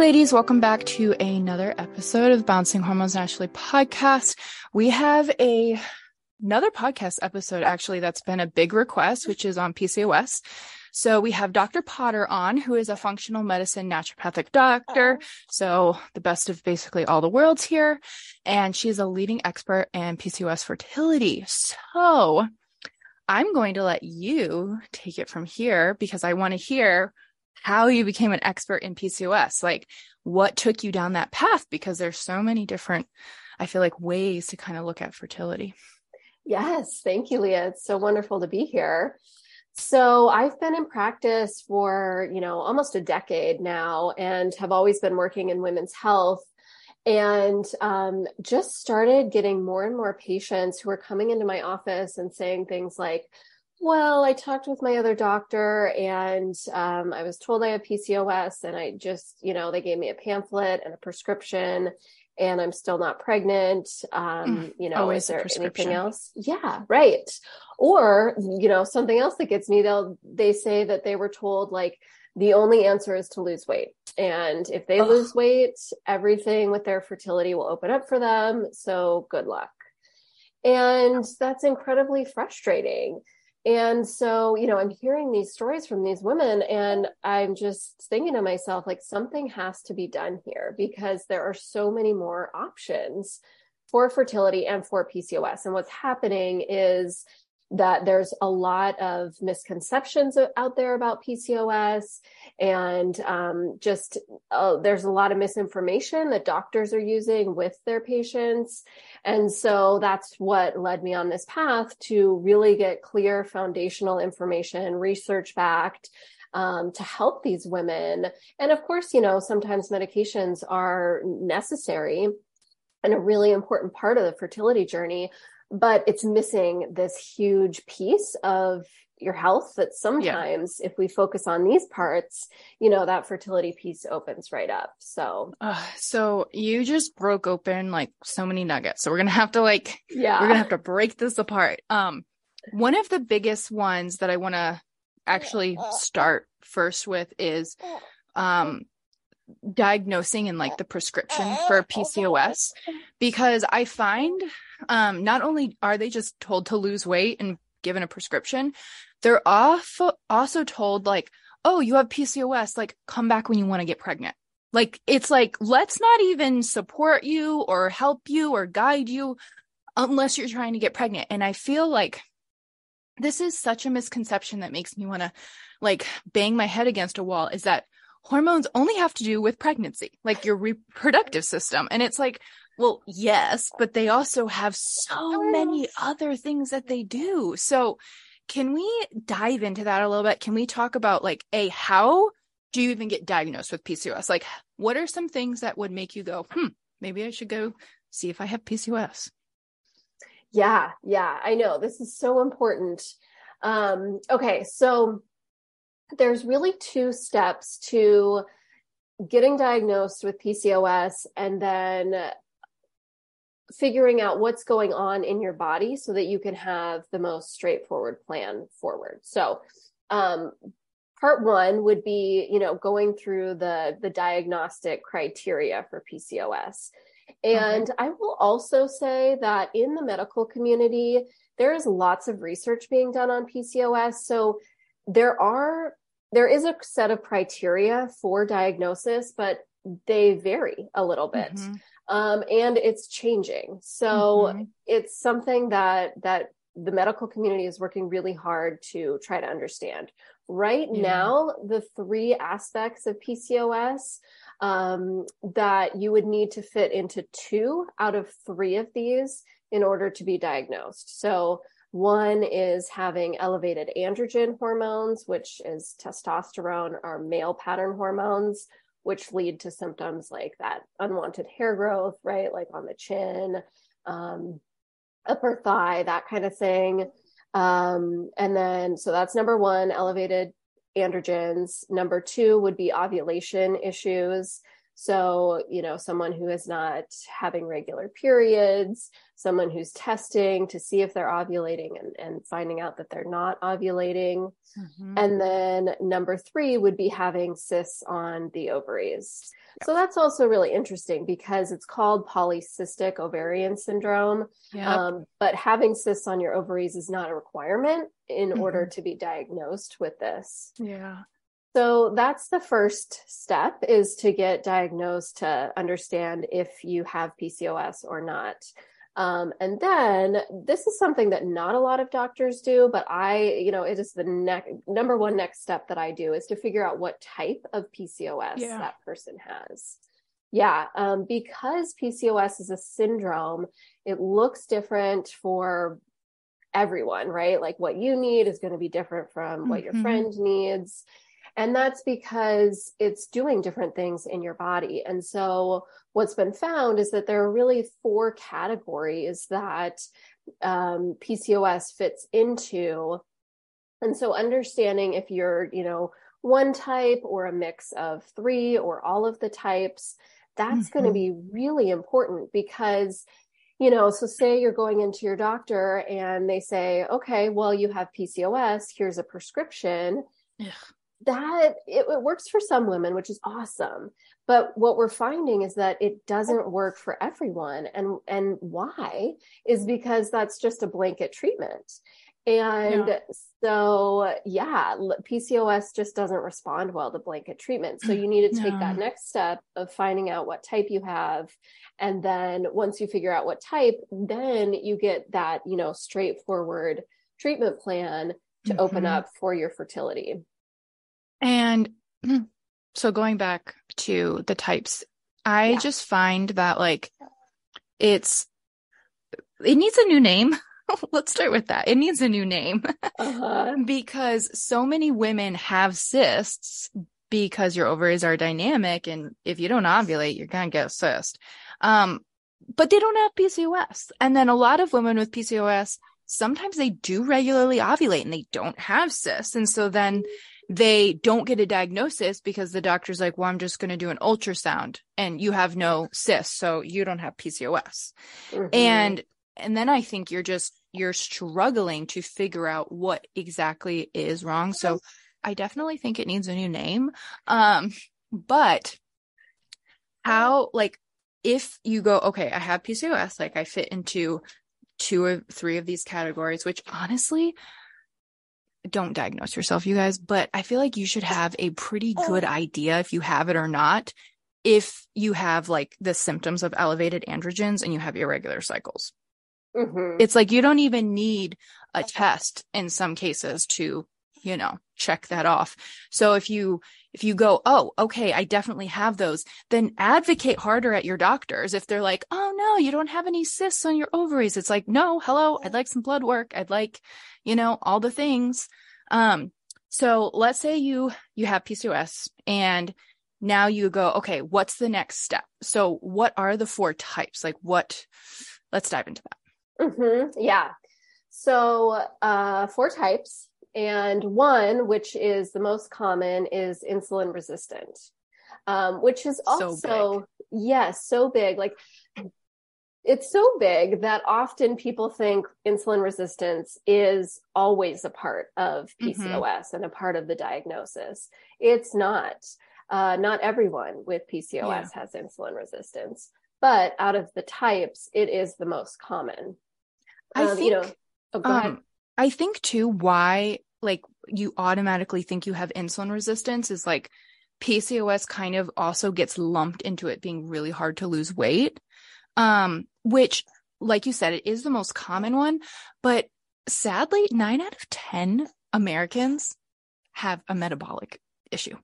Ladies, welcome back to another episode of Balancing Hormones Naturally podcast. We have a another podcast episode actually that's been a big request, which is on PCOS. So we have Dr. Potter on, who is a functional medicine naturopathic doctor. So the best of basically all the worlds here. And she's a leading expert in PCOS fertility. So I'm going to let you take it from here because I want to hear how you became an expert in PCOS, like what took you down that path, because there's so many different, I feel like, ways to kind of look at fertility. Yes, thank you, Leah. It's so wonderful to be here. So I've been in practice for, you know, almost a decade now and have always been working in women's health and um, just started getting more and more patients who are coming into my office and saying things like, well, I talked with my other doctor and um, I was told I have PCOS and I just, you know, they gave me a pamphlet and a prescription and I'm still not pregnant. Um, mm, you know, is there anything else? Yeah, right. Or, you know, something else that gets me, they'll, they say that they were told like the only answer is to lose weight. And if they Ugh. lose weight, everything with their fertility will open up for them. So good luck. And that's incredibly frustrating and so, you know, I'm hearing these stories from these women, and I'm just thinking to myself, like, something has to be done here because there are so many more options for fertility and for PCOS. And what's happening is that there's a lot of misconceptions out there about PCOS, and um, just uh, there's a lot of misinformation that doctors are using with their patients. And so that's what led me on this path to really get clear foundational information, research backed. Um, to help these women. And of course, you know, sometimes medications are necessary and a really important part of the fertility journey but it's missing this huge piece of your health that sometimes yeah. if we focus on these parts you know that fertility piece opens right up. So uh, so you just broke open like so many nuggets. So we're gonna have to like yeah we're gonna have to break this apart. Um one of the biggest ones that i want to actually start first with is um diagnosing and like the prescription for PCOS because I find um, not only are they just told to lose weight and given a prescription, they're also also told like, oh, you have PCOS, like come back when you want to get pregnant. Like it's like let's not even support you or help you or guide you unless you're trying to get pregnant. And I feel like this is such a misconception that makes me want to like bang my head against a wall is that hormones only have to do with pregnancy, like your reproductive system. And it's like, well, yes, but they also have so many other things that they do. So, can we dive into that a little bit? Can we talk about like a how do you even get diagnosed with PCOS? Like, what are some things that would make you go, hmm, maybe I should go see if I have PCOS? Yeah, yeah, I know. This is so important. Um, okay, so there's really two steps to getting diagnosed with PCOS and then figuring out what's going on in your body so that you can have the most straightforward plan forward. So, um, part one would be, you know, going through the the diagnostic criteria for PCOS. And mm-hmm. I will also say that in the medical community, there is lots of research being done on PCOS. So there are there is a set of criteria for diagnosis, but they vary a little bit. Mm-hmm. Um, and it's changing. So mm-hmm. it's something that that the medical community is working really hard to try to understand. Right yeah. now, the three aspects of PCOS um, that you would need to fit into two out of three of these in order to be diagnosed. So one is having elevated androgen hormones, which is testosterone or male pattern hormones, which lead to symptoms like that unwanted hair growth, right? Like on the chin, um, upper thigh, that kind of thing. Um, and then, so that's number one, elevated androgens. Number two would be ovulation issues. So, you know, someone who is not having regular periods, someone who's testing to see if they're ovulating and, and finding out that they're not ovulating. Mm-hmm. And then number three would be having cysts on the ovaries. Yep. So that's also really interesting because it's called polycystic ovarian syndrome. Yep. Um, but having cysts on your ovaries is not a requirement in mm-hmm. order to be diagnosed with this. Yeah. So that's the first step is to get diagnosed to understand if you have PCOS or not. Um, and then this is something that not a lot of doctors do, but I, you know, it is the next number one next step that I do is to figure out what type of PCOS yeah. that person has. Yeah, um, because PCOS is a syndrome, it looks different for everyone, right? Like what you need is going to be different from what mm-hmm. your friend needs. And that's because it's doing different things in your body. And so, what's been found is that there are really four categories that um, PCOS fits into. And so, understanding if you're, you know, one type or a mix of three or all of the types, that's mm-hmm. going to be really important because you know, so say you're going into your doctor and they say, okay, well, you have PCOS, here's a prescription. Ugh that it, it, works for some women which is awesome but what we're finding is that it doesn't work for everyone and and why is because that's just a blanket treatment and yeah. so yeah pcos just doesn't respond well to blanket treatment so you need to take no. that next step of finding out what type you have and then once you figure out what type then you get that you know straightforward treatment plan to mm-hmm. open up for your fertility and so going back to the types, I yeah. just find that like it's it needs a new name. Let's start with that. It needs a new name uh-huh. because so many women have cysts because your ovaries are dynamic and if you don't ovulate, you're going to get a cyst. Um, but they don't have PCOS. And then a lot of women with PCOS, sometimes they do regularly ovulate and they don't have cysts. And so then they don't get a diagnosis because the doctor's like, well, I'm just going to do an ultrasound and you have no cysts. So you don't have PCOS. Mm-hmm. And, and then I think you're just, you're struggling to figure out what exactly is wrong. So I definitely think it needs a new name. Um, but how, like, if you go, okay, I have PCOS, like I fit into two or three of these categories, which honestly, don't diagnose yourself, you guys, but I feel like you should have a pretty good idea if you have it or not. If you have like the symptoms of elevated androgens and you have irregular cycles, mm-hmm. it's like you don't even need a test in some cases to, you know, check that off. So if you, if you go, oh, okay, I definitely have those, then advocate harder at your doctors. If they're like, oh no, you don't have any cysts on your ovaries. It's like, no, hello, I'd like some blood work. I'd like, you know, all the things. Um, so let's say you, you have PCOS and now you go, okay, what's the next step? So what are the four types? Like what, let's dive into that. Mm-hmm. Yeah. So, uh, four types and one, which is the most common is insulin resistant. Um, which is also, so yes, so big. Like it's so big that often people think insulin resistance is always a part of PCOS mm-hmm. and a part of the diagnosis. It's not. Uh, not everyone with PCOS yeah. has insulin resistance, but out of the types, it is the most common. I um, think, you know, oh, um, I think too, why like you automatically think you have insulin resistance is like PCOS kind of also gets lumped into it being really hard to lose weight um, which, like you said, it is the most common one. But sadly, nine out of 10 Americans have a metabolic issue.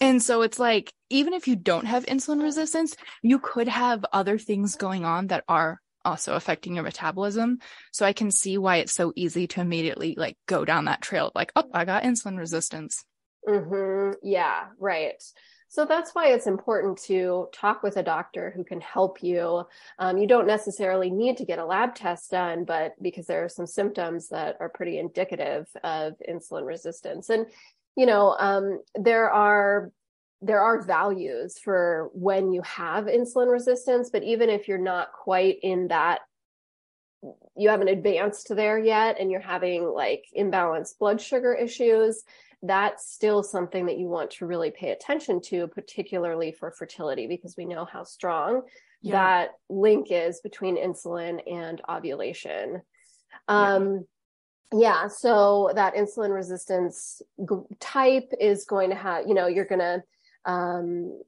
And so it's like, even if you don't have insulin resistance, you could have other things going on that are also affecting your metabolism. So I can see why it's so easy to immediately like go down that trail of like, oh, I got insulin resistance. Mm-hmm. Yeah, right. So that's why it's important to talk with a doctor who can help you. Um, you don't necessarily need to get a lab test done, but because there are some symptoms that are pretty indicative of insulin resistance. And, you know, um, there are there are values for when you have insulin resistance, but even if you're not quite in that you haven't advanced there yet and you're having like imbalanced blood sugar issues, that's still something that you want to really pay attention to, particularly for fertility, because we know how strong yeah. that link is between insulin and ovulation. Um, yeah. yeah, so that insulin resistance type is going to have, you know, you're going to um,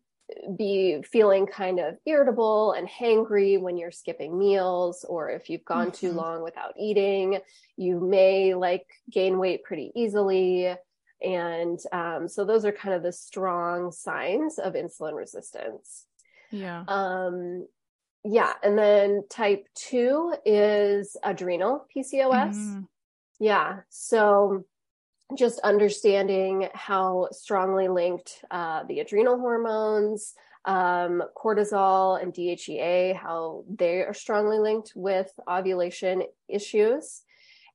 be feeling kind of irritable and hangry when you're skipping meals or if you've gone mm-hmm. too long without eating you may like gain weight pretty easily and um, so those are kind of the strong signs of insulin resistance. Yeah. Um, yeah. And then type two is adrenal PCOS. Mm. Yeah. So just understanding how strongly linked uh, the adrenal hormones, um, cortisol and DHEA, how they are strongly linked with ovulation issues.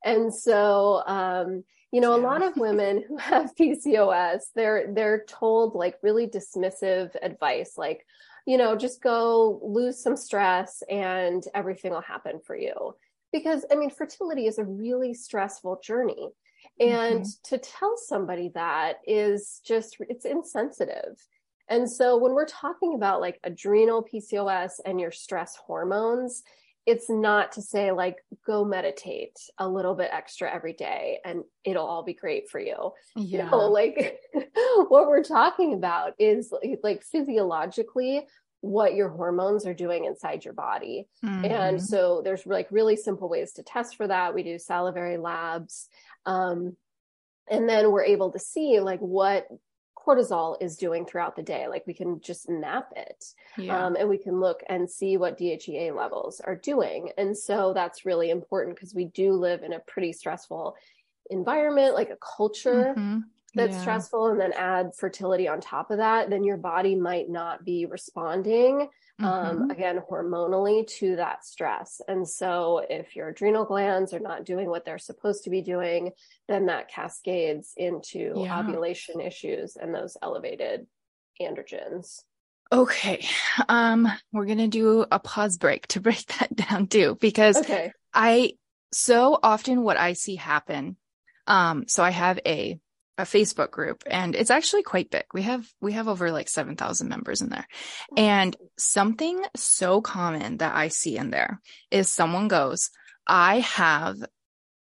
And so, um, you know, yeah. a lot of women who have PCOS, they're they're told like really dismissive advice, like, you know, just go lose some stress and everything will happen for you. Because I mean, fertility is a really stressful journey. And mm-hmm. to tell somebody that is just it's insensitive. And so when we're talking about like adrenal PCOS and your stress hormones, it's not to say like go meditate a little bit extra every day and it'll all be great for you. Yeah. No, like what we're talking about is like physiologically what your hormones are doing inside your body. Mm-hmm. And so there's like really simple ways to test for that. We do salivary labs. Um, and then we're able to see like what cortisol is doing throughout the day. Like we can just map it yeah. um, and we can look and see what DHEA levels are doing. And so that's really important because we do live in a pretty stressful environment, like a culture. Mm-hmm. That's yeah. stressful, and then add fertility on top of that, then your body might not be responding um, mm-hmm. um, again hormonally to that stress. And so, if your adrenal glands are not doing what they're supposed to be doing, then that cascades into yeah. ovulation issues and those elevated androgens. Okay. Um, we're going to do a pause break to break that down too, because okay. I, so often what I see happen, um, so I have a a Facebook group and it's actually quite big. We have, we have over like 7,000 members in there. And something so common that I see in there is someone goes, I have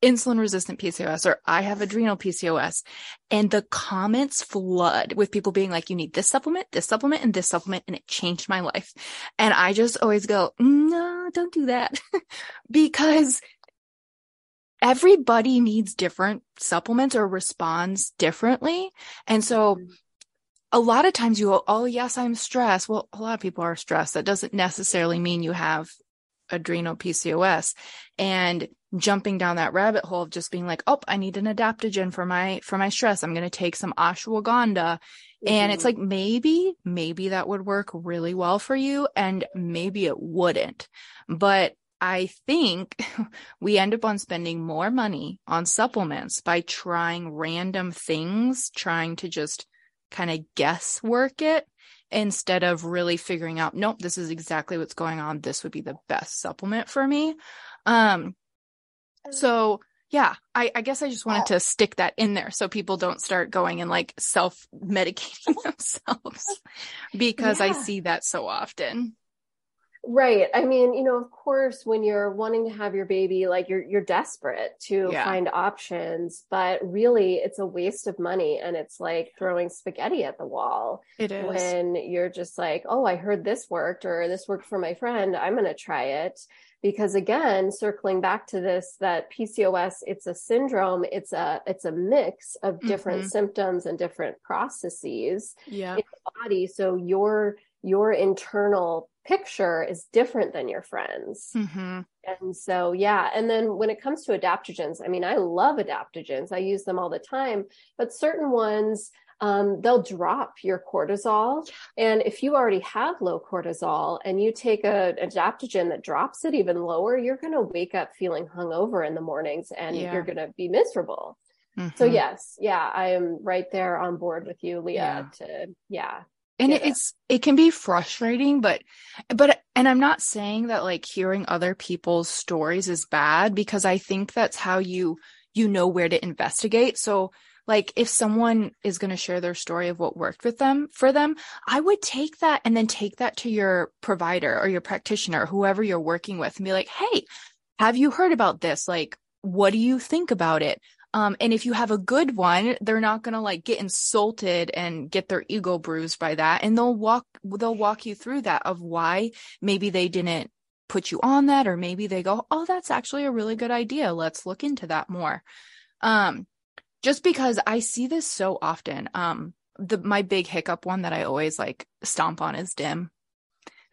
insulin resistant PCOS or I have adrenal PCOS. And the comments flood with people being like, you need this supplement, this supplement, and this supplement. And it changed my life. And I just always go, no, don't do that because everybody needs different supplements or responds differently. And so mm-hmm. a lot of times you go, Oh, yes, I'm stressed. Well, a lot of people are stressed. That doesn't necessarily mean you have adrenal PCOS and jumping down that rabbit hole of just being like, Oh, I need an adaptogen for my, for my stress. I'm going to take some ashwagandha. Mm-hmm. And it's mm-hmm. like, maybe, maybe that would work really well for you and maybe it wouldn't, but I think we end up on spending more money on supplements by trying random things, trying to just kind of guesswork it instead of really figuring out, nope, this is exactly what's going on. This would be the best supplement for me. Um, so yeah, I, I guess I just wanted to stick that in there so people don't start going and like self medicating themselves because yeah. I see that so often. Right. I mean, you know, of course, when you're wanting to have your baby, like you're you're desperate to yeah. find options, but really it's a waste of money and it's like throwing spaghetti at the wall. It is. When you're just like, "Oh, I heard this worked or this worked for my friend. I'm going to try it." Because again, circling back to this that PCOS, it's a syndrome, it's a it's a mix of different mm-hmm. symptoms and different processes yeah. in the body. So your your internal picture is different than your friends. Mm-hmm. And so, yeah. And then when it comes to adaptogens, I mean, I love adaptogens, I use them all the time, but certain ones, um, they'll drop your cortisol. And if you already have low cortisol and you take a adaptogen that drops it even lower, you're going to wake up feeling hungover in the mornings and yeah. you're going to be miserable. Mm-hmm. So yes, yeah, I am right there on board with you, Leah. Yeah. To yeah, and it's it can be frustrating, but but and I'm not saying that like hearing other people's stories is bad because I think that's how you you know where to investigate. So like if someone is going to share their story of what worked with them for them, I would take that and then take that to your provider or your practitioner, whoever you're working with and be like, "Hey, have you heard about this? Like what do you think about it? Um, and if you have a good one, they're not going to like get insulted and get their ego bruised by that. And they'll walk, they'll walk you through that of why maybe they didn't put you on that, or maybe they go, Oh, that's actually a really good idea. Let's look into that more. Um, just because I see this so often. Um, the, my big hiccup one that I always like stomp on is DIM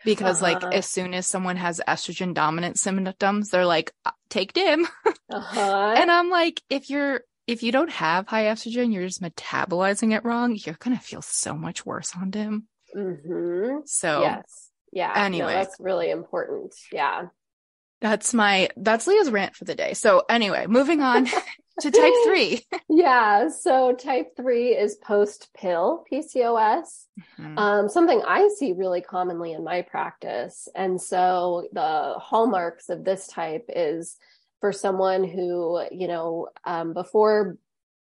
because uh-huh. like as soon as someone has estrogen dominant symptoms they're like uh, take DIM. Uh-huh. and i'm like if you're if you don't have high estrogen you're just metabolizing it wrong you're gonna feel so much worse on DIM. Mm-hmm. so yes. Yeah. Anyway no, that's really important. Yeah. That's my that's leah's rant for the day. So anyway moving on to type three. yeah. So type three is post pill PCOS. Mm-hmm. Um, something I see really commonly in my practice. And so the hallmarks of this type is for someone who, you know, um, before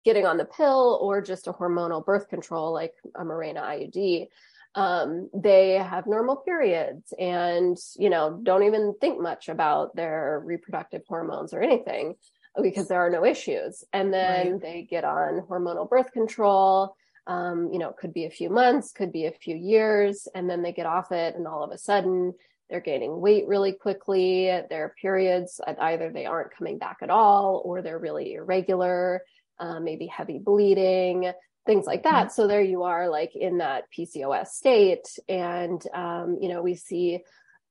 getting on the pill or just a hormonal birth control like a Mirena IUD, um, they have normal periods and, you know, don't even think much about their reproductive hormones or anything because there are no issues. And then right. they get on hormonal birth control. Um, you know, it could be a few months, could be a few years, and then they get off it, and all of a sudden they're gaining weight really quickly. Their periods, either they aren't coming back at all, or they're really irregular, uh, maybe heavy bleeding, things like that. Mm-hmm. So there you are, like in that PCOS state, and um, you know, we see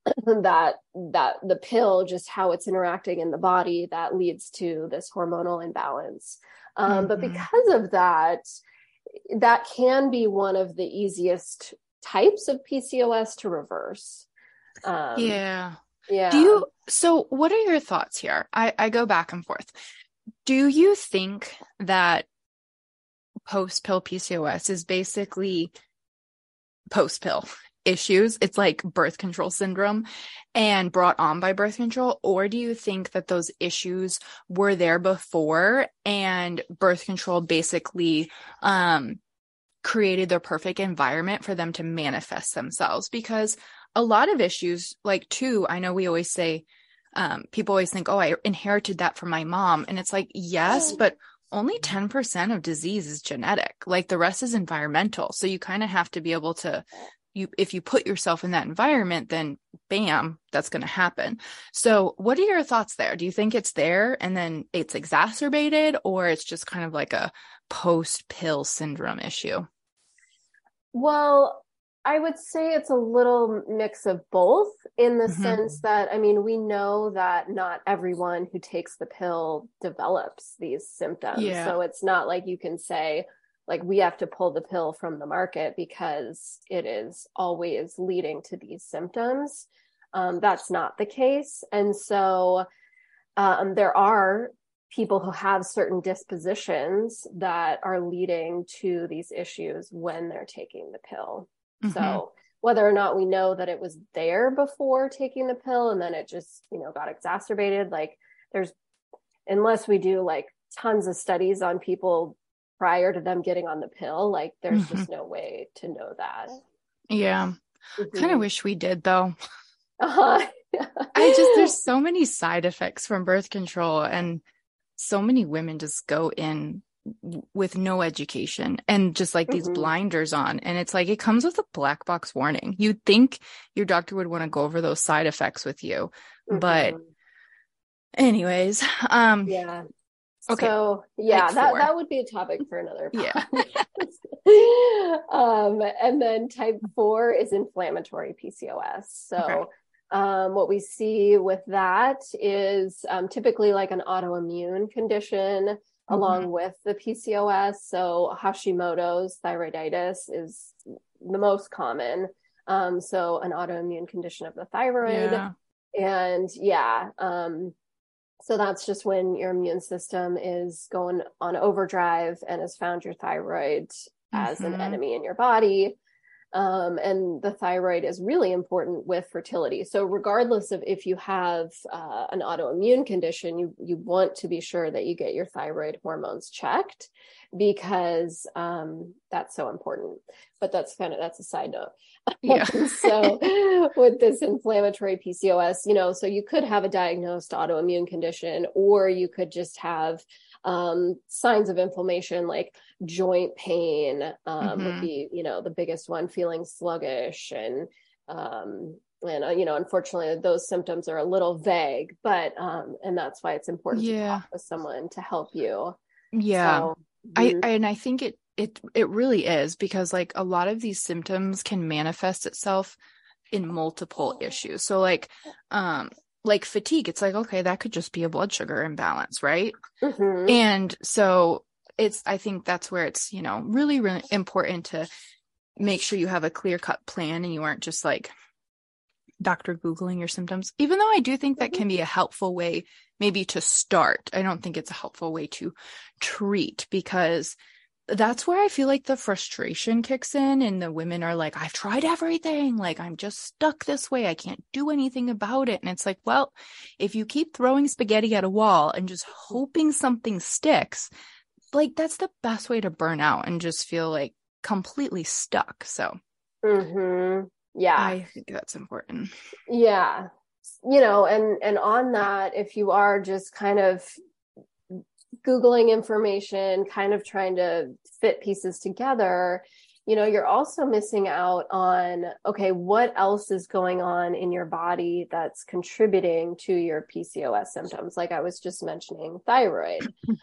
that that the pill just how it's interacting in the body that leads to this hormonal imbalance. Um, mm-hmm. but because of that that can be one of the easiest types of pcos to reverse. Um, yeah. Yeah do you so what are your thoughts here? I i go back and forth. Do you think that post pill pcos is basically post pill issues. It's like birth control syndrome and brought on by birth control. Or do you think that those issues were there before and birth control basically um created the perfect environment for them to manifest themselves? Because a lot of issues like too i know we always say um, people always think oh i inherited that from my mom. And it's like yes but only 10% of disease is genetic. Like the rest is environmental. So you kind of have to be able to you if you put yourself in that environment then bam that's going to happen so what are your thoughts there do you think it's there and then it's exacerbated or it's just kind of like a post pill syndrome issue well i would say it's a little mix of both in the mm-hmm. sense that i mean we know that not everyone who takes the pill develops these symptoms yeah. so it's not like you can say like we have to pull the pill from the market because it is always leading to these symptoms. Um, that's not the case. And so um, there are people who have certain dispositions that are leading to these issues when they're taking the pill. Mm-hmm. So whether or not we know that it was there before taking the pill and then it just, you know, got exacerbated, like there's, unless we do like tons of studies on people prior to them getting on the pill like there's mm-hmm. just no way to know that yeah mm-hmm. kind of wish we did though uh-huh. i just there's so many side effects from birth control and so many women just go in with no education and just like these mm-hmm. blinders on and it's like it comes with a black box warning you'd think your doctor would want to go over those side effects with you but mm-hmm. anyways um yeah Okay. So yeah, that, that would be a topic for another. Yeah. um, and then type four is inflammatory PCOS. So okay. um, what we see with that is um, typically like an autoimmune condition. mm-hmm. along with the PCOS. So Hashimoto's thyroiditis is the most common. Um, so an autoimmune condition of the thyroid. Yeah. And yeah, um, so that's just when your immune system is going on overdrive and has found your thyroid mm-hmm. as an mm-hmm. enemy in your body. Um, and the thyroid is really important with fertility. So, regardless of if you have uh, an autoimmune condition, you you want to be sure that you get your thyroid hormones checked because um, that's so important. But that's kind of that's a side note. Yeah. so, with this inflammatory PCOS, you know, so you could have a diagnosed autoimmune condition, or you could just have um, signs of inflammation like joint pain um, mm-hmm. would be you know the biggest one feeling sluggish and um, and uh, you know unfortunately those symptoms are a little vague but um and that's why it's important yeah. to talk with someone to help you yeah so, I, mm-hmm. I and i think it it it really is because like a lot of these symptoms can manifest itself in multiple issues so like um like fatigue it's like okay that could just be a blood sugar imbalance right mm-hmm. and so it's i think that's where it's you know really really important to make sure you have a clear cut plan and you aren't just like doctor googling your symptoms even though i do think that can be a helpful way maybe to start i don't think it's a helpful way to treat because that's where I feel like the frustration kicks in, and the women are like, I've tried everything. Like, I'm just stuck this way. I can't do anything about it. And it's like, well, if you keep throwing spaghetti at a wall and just hoping something sticks, like, that's the best way to burn out and just feel like completely stuck. So, mm-hmm. yeah, I think that's important. Yeah. You know, and, and on that, if you are just kind of Googling information, kind of trying to fit pieces together, you know, you're also missing out on, okay, what else is going on in your body that's contributing to your PCOS symptoms? Like I was just mentioning thyroid um,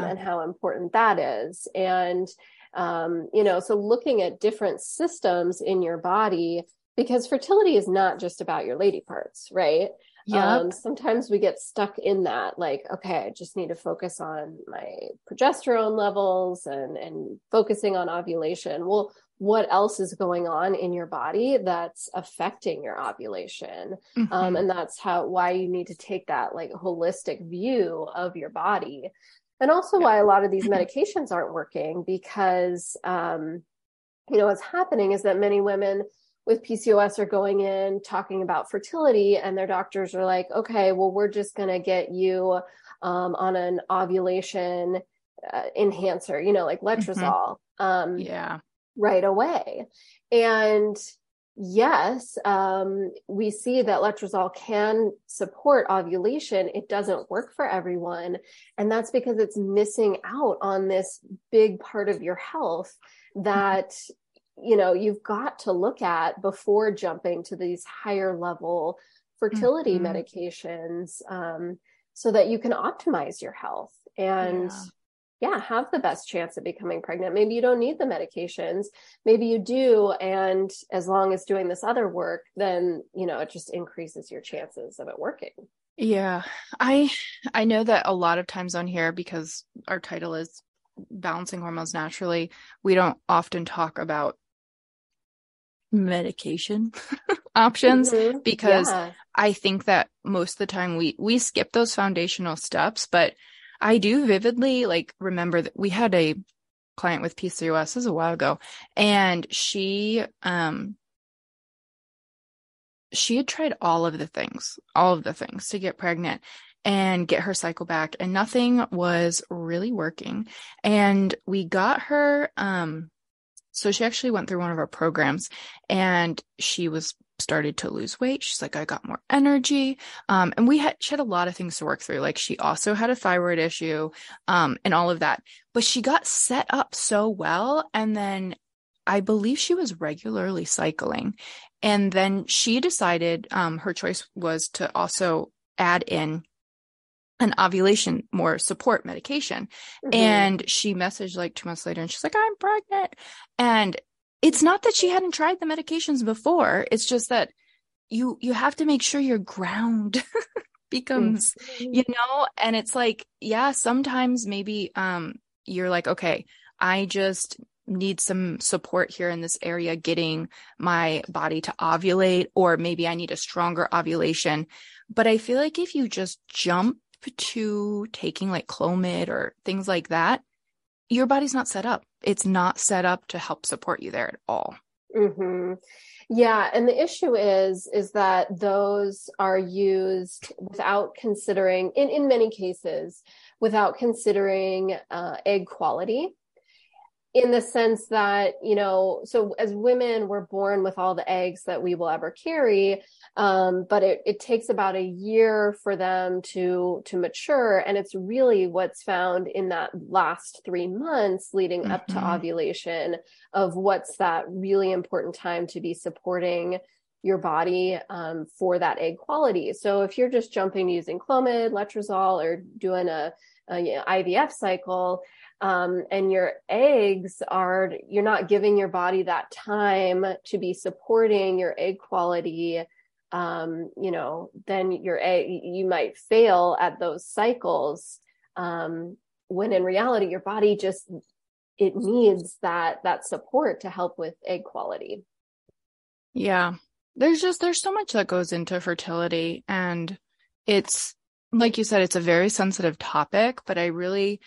yeah. and how important that is. And, um, you know, so looking at different systems in your body, because fertility is not just about your lady parts, right? Yeah. Um, sometimes we get stuck in that, like, okay, I just need to focus on my progesterone levels and and focusing on ovulation. Well, what else is going on in your body that's affecting your ovulation? Um, mm-hmm. Um, and that's how why you need to take that like holistic view of your body. And also yeah. why a lot of these medications aren't working because um, you know, what's happening is that many women with PCOS are going in talking about fertility, and their doctors are like, okay, well, we're just going to get you um, on an ovulation uh, enhancer, you know, like mm-hmm. letrozole. Mm-hmm. Um, yeah. Right away. And yes, um, we see that letrozole can support ovulation. It doesn't work for everyone. And that's because it's missing out on this big part of your health that you know you've got to look at before jumping to these higher level fertility mm-hmm. medications um, so that you can optimize your health and yeah. yeah. have the best chance of becoming pregnant maybe you don't need the medications maybe you do and as long as doing this other work then you know it just increases your chances of it working yeah i i know that a lot of times on here because our title is balancing hormones naturally we don't often talk about medication options mm-hmm. because yeah. I think that most of the time we we skip those foundational steps, but I do vividly like remember that we had a client with PCOS this a while ago and she um she had tried all of the things, all of the things to get pregnant and get her cycle back and nothing was really working. And we got her um so she actually went through one of our programs and she was started to lose weight. She's like, I got more energy. Um, and we had, she had a lot of things to work through. Like she also had a thyroid issue, um, and all of that, but she got set up so well. And then I believe she was regularly cycling. And then she decided, um, her choice was to also add in an ovulation more support medication. Mm-hmm. And she messaged like two months later and she's like, I'm pregnant. And it's not that she hadn't tried the medications before. It's just that you you have to make sure you're ground becomes, mm-hmm. you know, and it's like, yeah, sometimes maybe um you're like, okay, I just need some support here in this area getting my body to ovulate or maybe I need a stronger ovulation. But I feel like if you just jump to taking like Clomid or things like that, your body's not set up. It's not set up to help support you there at all. Mm-hmm. Yeah, and the issue is is that those are used without considering, in in many cases, without considering uh, egg quality in the sense that you know so as women we're born with all the eggs that we will ever carry um, but it, it takes about a year for them to to mature and it's really what's found in that last three months leading mm-hmm. up to mm-hmm. ovulation of what's that really important time to be supporting your body um, for that egg quality so if you're just jumping using clomid letrozole or doing a, a you know, ivf cycle um, and your eggs are you're not giving your body that time to be supporting your egg quality um, you know then your egg you might fail at those cycles um, when in reality your body just it needs that that support to help with egg quality. Yeah. There's just there's so much that goes into fertility and it's like you said it's a very sensitive topic but i really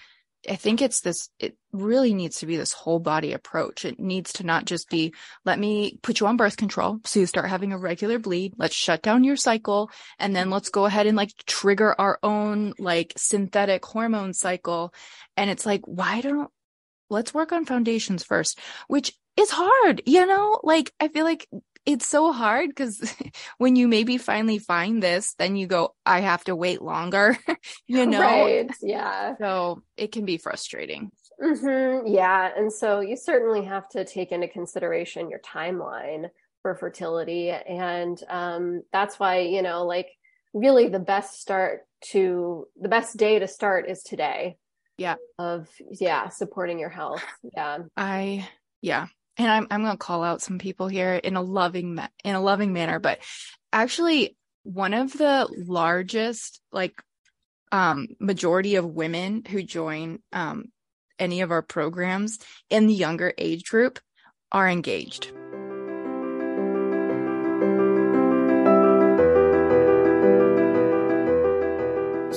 I think it's this, it really needs to be this whole body approach. It needs to not just be, let me put you on birth control. So you start having a regular bleed. Let's shut down your cycle. And then let's go ahead and like trigger our own like synthetic hormone cycle. And it's like, why don't, let's work on foundations first, which is hard, you know, like I feel like it's so hard because when you maybe finally find this, then you go, I have to wait longer, you know? Right. Yeah. So it can be frustrating. Mm-hmm. Yeah. And so you certainly have to take into consideration your timeline for fertility. And um, that's why, you know, like really the best start to the best day to start is today. Yeah. Of, yeah, supporting your health. Yeah. I, yeah, and I'm I'm going to call out some people here in a loving ma- in a loving manner, but actually one of the largest like um majority of women who join um any of our programs in the younger age group are engaged.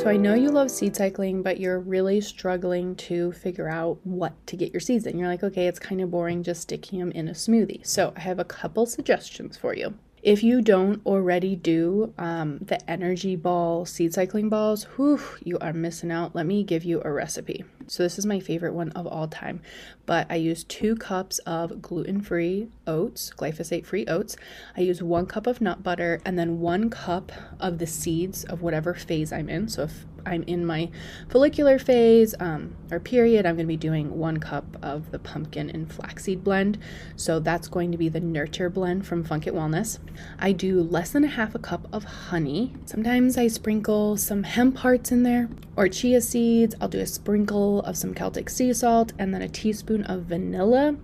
So I know you love seed cycling, but you're really struggling to figure out what to get your seeds in. You're like, okay, it's kind of boring just sticking them in a smoothie. So I have a couple suggestions for you. If you don't already do um, the energy ball seed cycling balls, whew, you are missing out. Let me give you a recipe. So, this is my favorite one of all time. But I use two cups of gluten free oats, glyphosate free oats. I use one cup of nut butter and then one cup of the seeds of whatever phase I'm in. So, if I'm in my follicular phase um, or period, I'm going to be doing one cup of the pumpkin and flaxseed blend. So that's going to be the nurture blend from Funk It Wellness. I do less than a half a cup of honey. Sometimes I sprinkle some hemp hearts in there or chia seeds. I'll do a sprinkle of some Celtic sea salt and then a teaspoon of vanilla.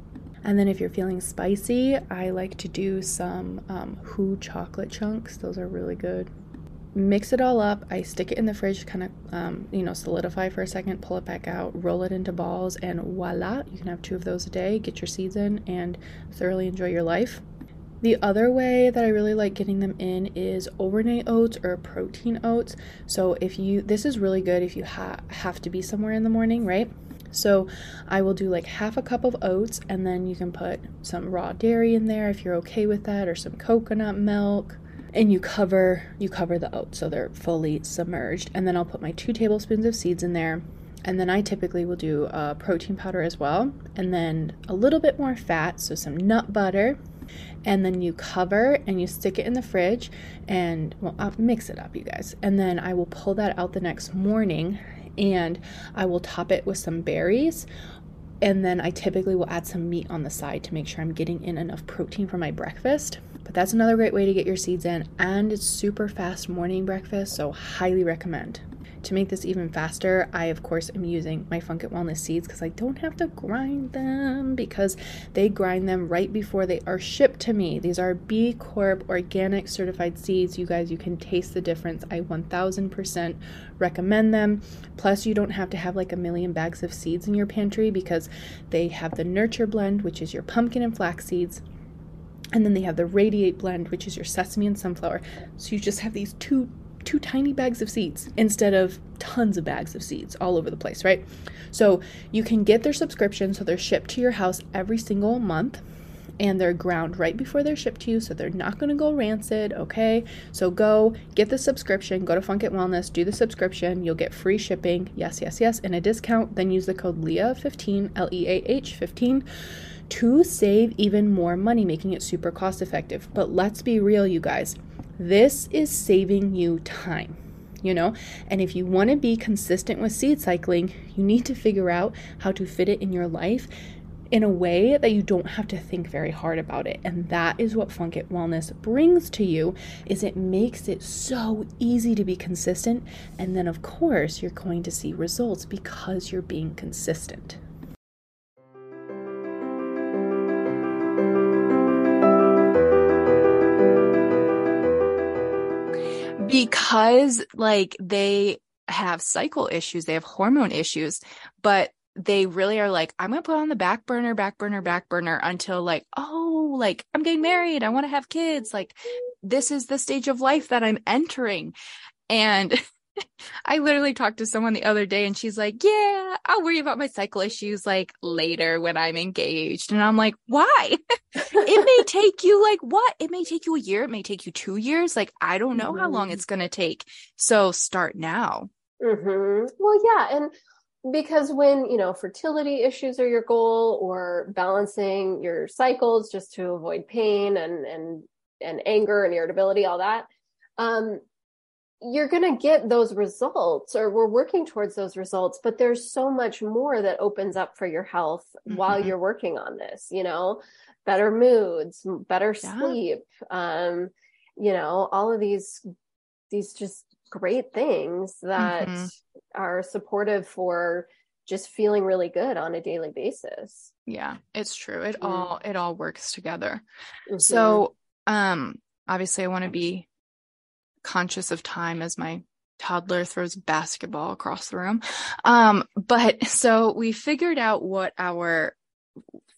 And then if you're feeling spicy, I like to do some um, Hu chocolate chunks. Those are really good mix it all up. I stick it in the fridge, kind of, um, you know, solidify for a second, pull it back out, roll it into balls, and voila, you can have two of those a day, get your seeds in, and thoroughly enjoy your life. The other way that I really like getting them in is overnight oats or protein oats. So if you, this is really good if you ha- have to be somewhere in the morning, right? So I will do like half a cup of oats and then you can put some raw dairy in there if you're okay with that or some coconut milk. And you cover you cover the oats so they're fully submerged. And then I'll put my two tablespoons of seeds in there. And then I typically will do a protein powder as well. And then a little bit more fat so some nut butter and then you cover and you stick it in the fridge and well I'll mix it up you guys. And then I will pull that out the next morning and I will top it with some berries. And then I typically will add some meat on the side to make sure I'm getting in enough protein for my breakfast. But that's another great way to get your seeds in, and it's super fast morning breakfast, so highly recommend. To make this even faster, I of course am using my Funk It Wellness seeds because I don't have to grind them because they grind them right before they are shipped to me. These are B Corp organic certified seeds. You guys, you can taste the difference. I 1000% recommend them. Plus, you don't have to have like a million bags of seeds in your pantry because they have the Nurture Blend, which is your pumpkin and flax seeds and then they have the Radiate blend, which is your sesame and sunflower. So you just have these two two tiny bags of seeds instead of tons of bags of seeds all over the place, right? So you can get their subscription so they're shipped to your house every single month and they're ground right before they're shipped to you, so they're not going to go rancid, okay? So go get the subscription, go to Funk It Wellness, do the subscription, you'll get free shipping, yes, yes, yes, and a discount. Then use the code LEAH15, L E A H 15 to save even more money, making it super cost effective. But let's be real, you guys, this is saving you time. You know, and if you want to be consistent with seed cycling, you need to figure out how to fit it in your life in a way that you don't have to think very hard about it. And that is what funk it wellness brings to you is it makes it so easy to be consistent. And then of course you're going to see results because you're being consistent because like they have cycle issues, they have hormone issues, but they really are like, I'm gonna put on the back burner, back burner, back burner until like, oh, like I'm getting married, I want to have kids. Like this is the stage of life that I'm entering. And I literally talked to someone the other day and she's like, Yeah, I'll worry about my cycle issues like later when I'm engaged. And I'm like, Why? it may take you like what? It may take you a year. It may take you two years. Like, I don't know mm-hmm. how long mm-hmm. it's going to take. So start now. Mm-hmm. Well, yeah. And because when, you know, fertility issues are your goal or balancing your cycles just to avoid pain and, and, and anger and irritability, all that, um, you're going to get those results or we're working towards those results but there's so much more that opens up for your health mm-hmm. while you're working on this you know better moods better yeah. sleep um you know all of these these just great things that mm-hmm. are supportive for just feeling really good on a daily basis yeah it's true it mm-hmm. all it all works together mm-hmm. so um obviously i want to be conscious of time as my toddler throws basketball across the room. Um, but so we figured out what our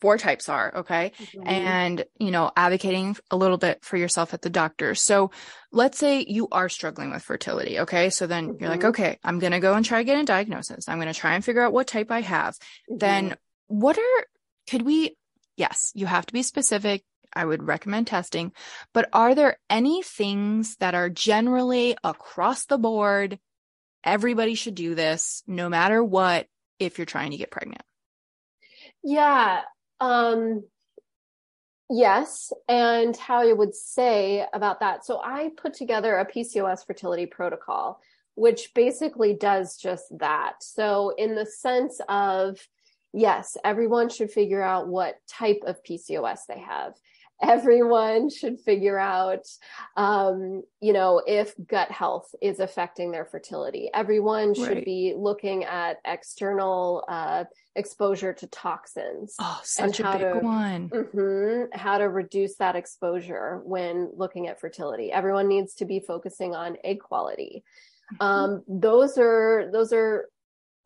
four types are, okay? Mm-hmm. And, you know, advocating a little bit for yourself at the doctor. So let's say you are struggling with fertility, okay? So then mm-hmm. you're like, mm-hmm. okay, I'm going to go and try to get a diagnosis. I'm going to try and figure out what type I have. Mm-hmm. Then what are, could we, yes, you have to be specific. I would recommend testing. But are there any things that are generally across the board? Everybody should do this no matter what if you're trying to get pregnant. Yeah. Um, yes. And how I would say about that. So I put together a PCOS fertility protocol, which basically does just that. So, in the sense of, yes, everyone should figure out what type of PCOS they have everyone should figure out um, you know if gut health is affecting their fertility. Everyone should right. be looking at external uh, exposure to toxins oh such a big to, one. Mm-hmm, how to reduce that exposure when looking at fertility. Everyone needs to be focusing on egg quality. Mm-hmm. um, those are those are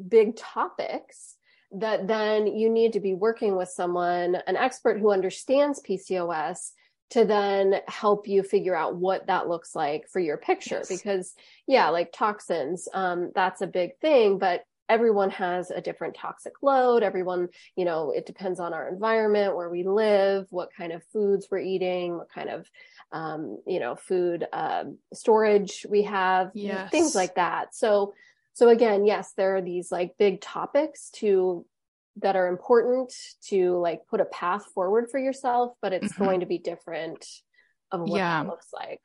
big topics that then you need to be working with someone, an expert who understands PCOS to then help you figure out what that looks like for your picture. Yes. Because yeah, like toxins, um, that's a big thing, but everyone has a different toxic load. Everyone, you know, it depends on our environment, where we live, what kind of foods we're eating, what kind of, um, you know, food um, storage we have, yes. things like that. So, so again, yes, there are these like big topics to that are important to like put a path forward for yourself, but it's mm-hmm. going to be different of what yeah. that looks like.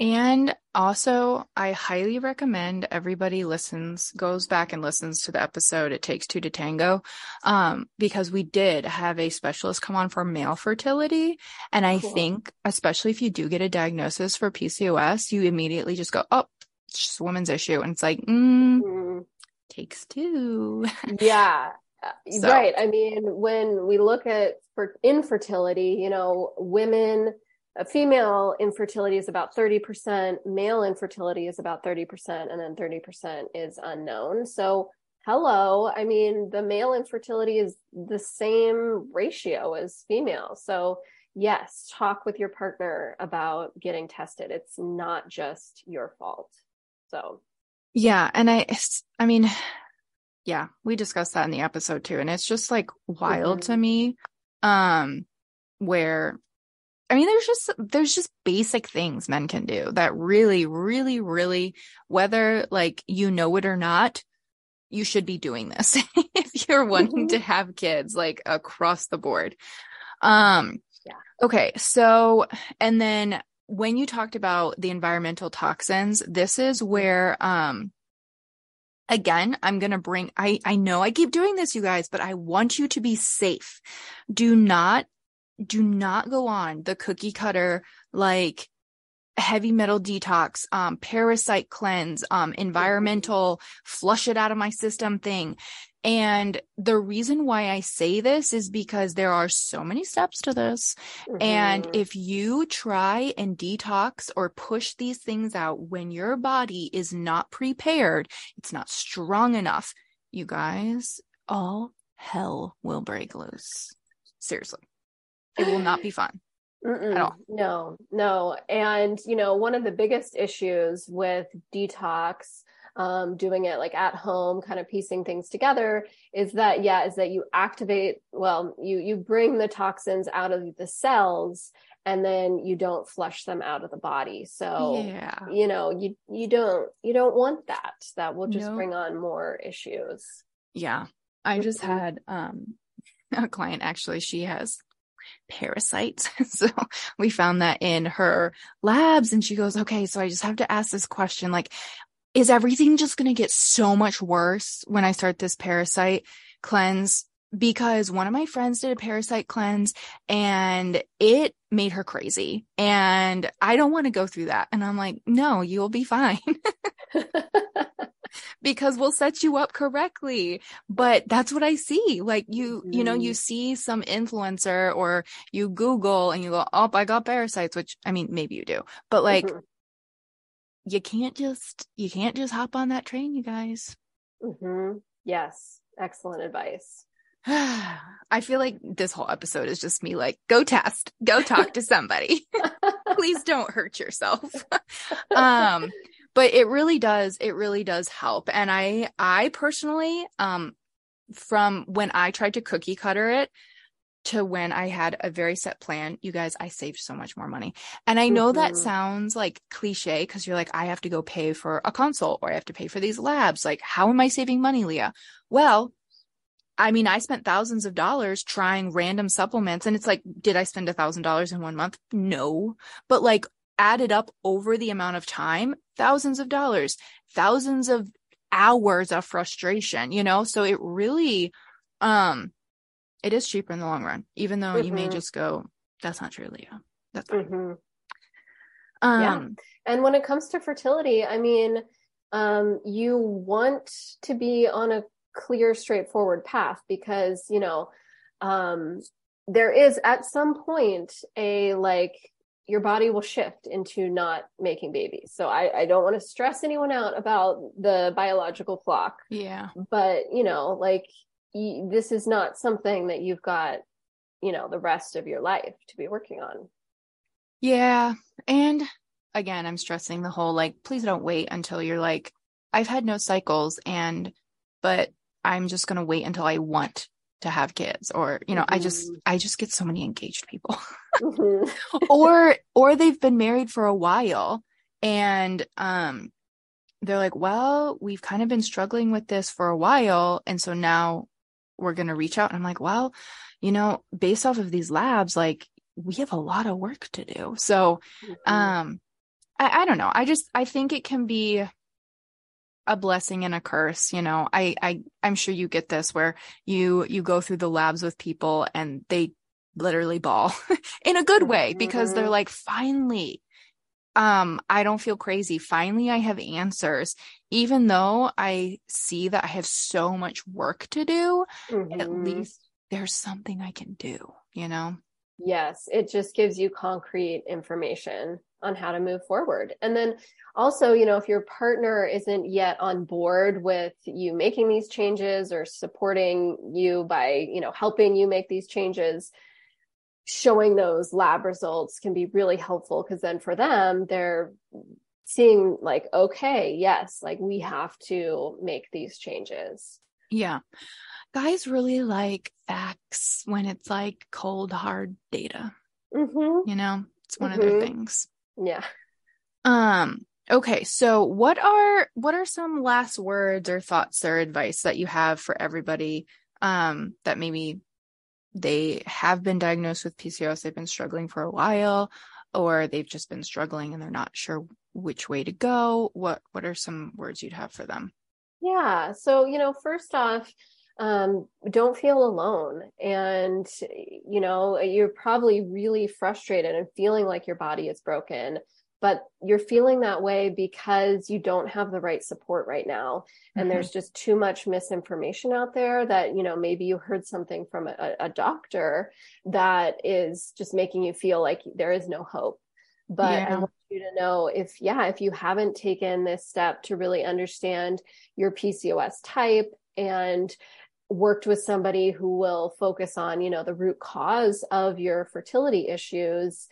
And also, I highly recommend everybody listens, goes back and listens to the episode It Takes Two to Tango, um, because we did have a specialist come on for male fertility. And I cool. think, especially if you do get a diagnosis for PCOS, you immediately just go, oh, it's just a woman's issue. And it's like, mm, mm-hmm. takes two. Yeah. So. Right. I mean, when we look at for infertility, you know, women, female infertility is about 30%, male infertility is about 30%, and then 30% is unknown. So, hello, I mean, the male infertility is the same ratio as female. So, yes, talk with your partner about getting tested. It's not just your fault. So, yeah. And I, I mean, yeah, we discussed that in the episode too. And it's just like wild mm-hmm. to me. Um, where I mean, there's just there's just basic things men can do that really, really, really, whether like you know it or not, you should be doing this if you're wanting to mm-hmm. have kids, like across the board. Um, yeah. Okay, so and then when you talked about the environmental toxins, this is where um again i'm going to bring i i know i keep doing this you guys but i want you to be safe. Do not do not go on the cookie cutter like heavy metal detox um parasite cleanse um environmental flush it out of my system thing and the reason why I say this is because there are so many steps to this. Mm-hmm. And if you try and detox or push these things out when your body is not prepared, it's not strong enough, you guys, all hell will break loose. Seriously. It will not be fun. Mm-mm, at all. No, no. And, you know, one of the biggest issues with detox um, doing it like at home, kind of piecing things together, is that yeah, is that you activate, well, you you bring the toxins out of the cells and then you don't flush them out of the body. So yeah. you know, you you don't you don't want that. That will just bring on more issues. Yeah. I just had um a client actually, she has parasites. so we found that in her labs and she goes, okay, so I just have to ask this question. Like, is everything just going to get so much worse when I start this parasite cleanse? Because one of my friends did a parasite cleanse and it made her crazy. And I don't want to go through that. And I'm like, no, you'll be fine. because we'll set you up correctly. But that's what I see. Like you, mm-hmm. you know, you mm-hmm. see some influencer or you Google and you go, Oh, I got parasites, which I mean, maybe you do, but like, mm-hmm you can't just you can't just hop on that train you guys mm-hmm. yes excellent advice i feel like this whole episode is just me like go test go talk to somebody please don't hurt yourself um but it really does it really does help and i i personally um from when i tried to cookie cutter it to when I had a very set plan, you guys, I saved so much more money. And I know mm-hmm. that sounds like cliche because you're like, I have to go pay for a consult or I have to pay for these labs. Like, how am I saving money, Leah? Well, I mean, I spent thousands of dollars trying random supplements and it's like, did I spend a thousand dollars in one month? No, but like added up over the amount of time, thousands of dollars, thousands of hours of frustration, you know? So it really, um, it is cheaper in the long run, even though mm-hmm. you may mm-hmm. just go, that's not true, Leah. That's mm-hmm. Um, yeah. And when it comes to fertility, I mean, um, you want to be on a clear, straightforward path because, you know, um, there is at some point a like your body will shift into not making babies. So I, I don't want to stress anyone out about the biological clock. Yeah. But, you know, like you, this is not something that you've got, you know, the rest of your life to be working on. Yeah. And again, I'm stressing the whole like, please don't wait until you're like, I've had no cycles and, but I'm just going to wait until I want to have kids or you know mm-hmm. i just mm-hmm. i just get so many engaged people mm-hmm. or or they've been married for a while and um they're like well we've kind of been struggling with this for a while and so now we're going to reach out. And I'm like, well, you know, based off of these labs, like we have a lot of work to do. So, mm-hmm. um, I, I don't know. I just, I think it can be a blessing and a curse. You know, I, I, I'm sure you get this where you, you go through the labs with people and they literally bawl in a good way because they're mm-hmm. like, finally, um I don't feel crazy. Finally I have answers. Even though I see that I have so much work to do, mm-hmm. at least there's something I can do, you know? Yes, it just gives you concrete information on how to move forward. And then also, you know, if your partner isn't yet on board with you making these changes or supporting you by, you know, helping you make these changes, showing those lab results can be really helpful because then for them, they're seeing like, okay, yes, like we have to make these changes. Yeah. Guys really like facts when it's like cold, hard data. Mm-hmm. You know, it's one mm-hmm. of their mm-hmm. things. Yeah. Um, okay, so what are what are some last words or thoughts or advice that you have for everybody um that maybe they have been diagnosed with PCOS, they've been struggling for a while, or they've just been struggling and they're not sure which way to go? What what are some words you'd have for them? Yeah. So, you know, first off, um, don't feel alone. And, you know, you're probably really frustrated and feeling like your body is broken, but you're feeling that way because you don't have the right support right now. And mm-hmm. there's just too much misinformation out there that, you know, maybe you heard something from a, a doctor that is just making you feel like there is no hope. But yeah. I want you to know if, yeah, if you haven't taken this step to really understand your PCOS type and worked with somebody who will focus on, you know, the root cause of your fertility issues,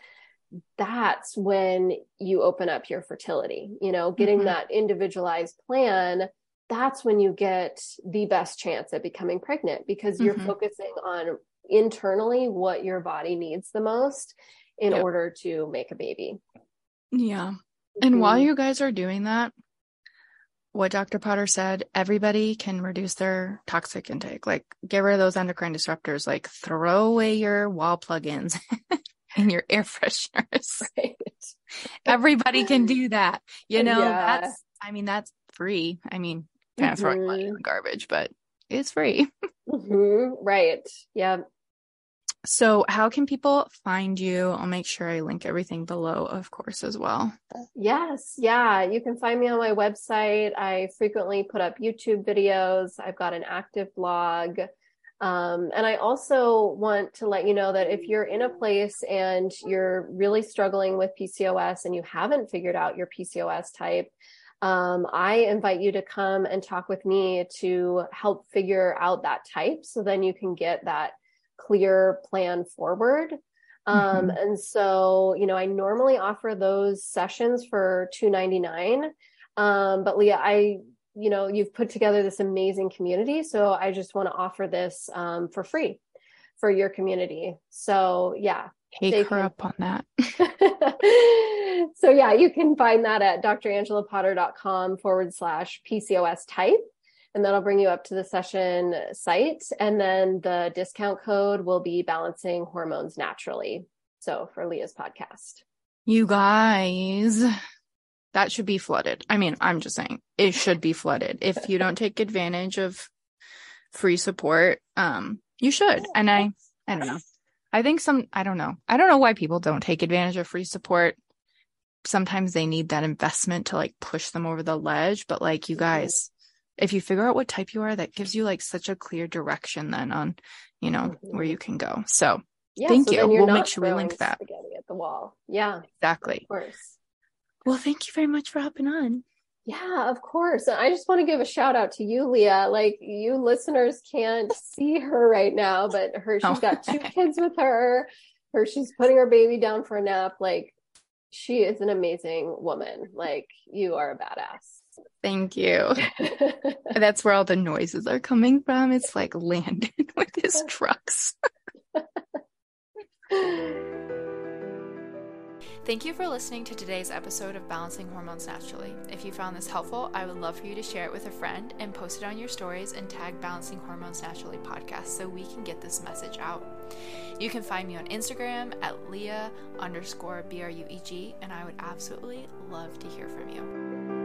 that's when you open up your fertility, you know, getting mm-hmm. that individualized plan. That's when you get the best chance at becoming pregnant because you're mm-hmm. focusing on internally what your body needs the most in yep. order to make a baby. Yeah. And mm-hmm. while you guys are doing that, what Dr. Potter said, everybody can reduce their toxic intake. Like get rid of those endocrine disruptors, like throw away your wall plugins and your air fresheners. Right. everybody can do that. You know, yeah. that's, I mean, that's free. I mean, kind of throwing money in the garbage, but it's free. mm-hmm. Right. Yeah. So, how can people find you? I'll make sure I link everything below, of course, as well. Yes. Yeah. You can find me on my website. I frequently put up YouTube videos. I've got an active blog. Um, and I also want to let you know that if you're in a place and you're really struggling with PCOS and you haven't figured out your PCOS type, um, I invite you to come and talk with me to help figure out that type so then you can get that clear plan forward. Um, mm-hmm. And so, you know, I normally offer those sessions for two ninety nine. Um, but Leah, I, you know, you've put together this amazing community, so I just want to offer this um, for free for your community. So yeah, take her can... up on that. so yeah, you can find that at drangelapotter.com forward slash PCOS type and that'll bring you up to the session site. And then the discount code will be balancing hormones naturally. So for Leah's podcast. You guys, that should be flooded. I mean, I'm just saying it should be flooded. If you don't take advantage of free support, um, you should. And I, I don't know. I think some, I don't know. I don't know why people don't take advantage of free support. Sometimes they need that investment to like push them over the ledge, but like you guys, if you figure out what type you are, that gives you like such a clear direction then on, you know, mm-hmm. where you can go. So yeah, thank so you. We'll make sure we link that. At the wall. Yeah. Exactly. Of course. Well, thank you very much for hopping on. Yeah, of course. And I just want to give a shout out to you, Leah. Like you listeners can't see her right now, but her she's oh. got two kids with her. Her she's putting her baby down for a nap. Like she is an amazing woman. Like you are a badass. Thank you. That's where all the noises are coming from. It's like Landon with his trucks. Thank you for listening to today's episode of Balancing Hormones Naturally. If you found this helpful, I would love for you to share it with a friend and post it on your stories and tag Balancing Hormones Naturally podcast so we can get this message out. You can find me on Instagram at Leah underscore B R U E G, and I would absolutely love to hear from you.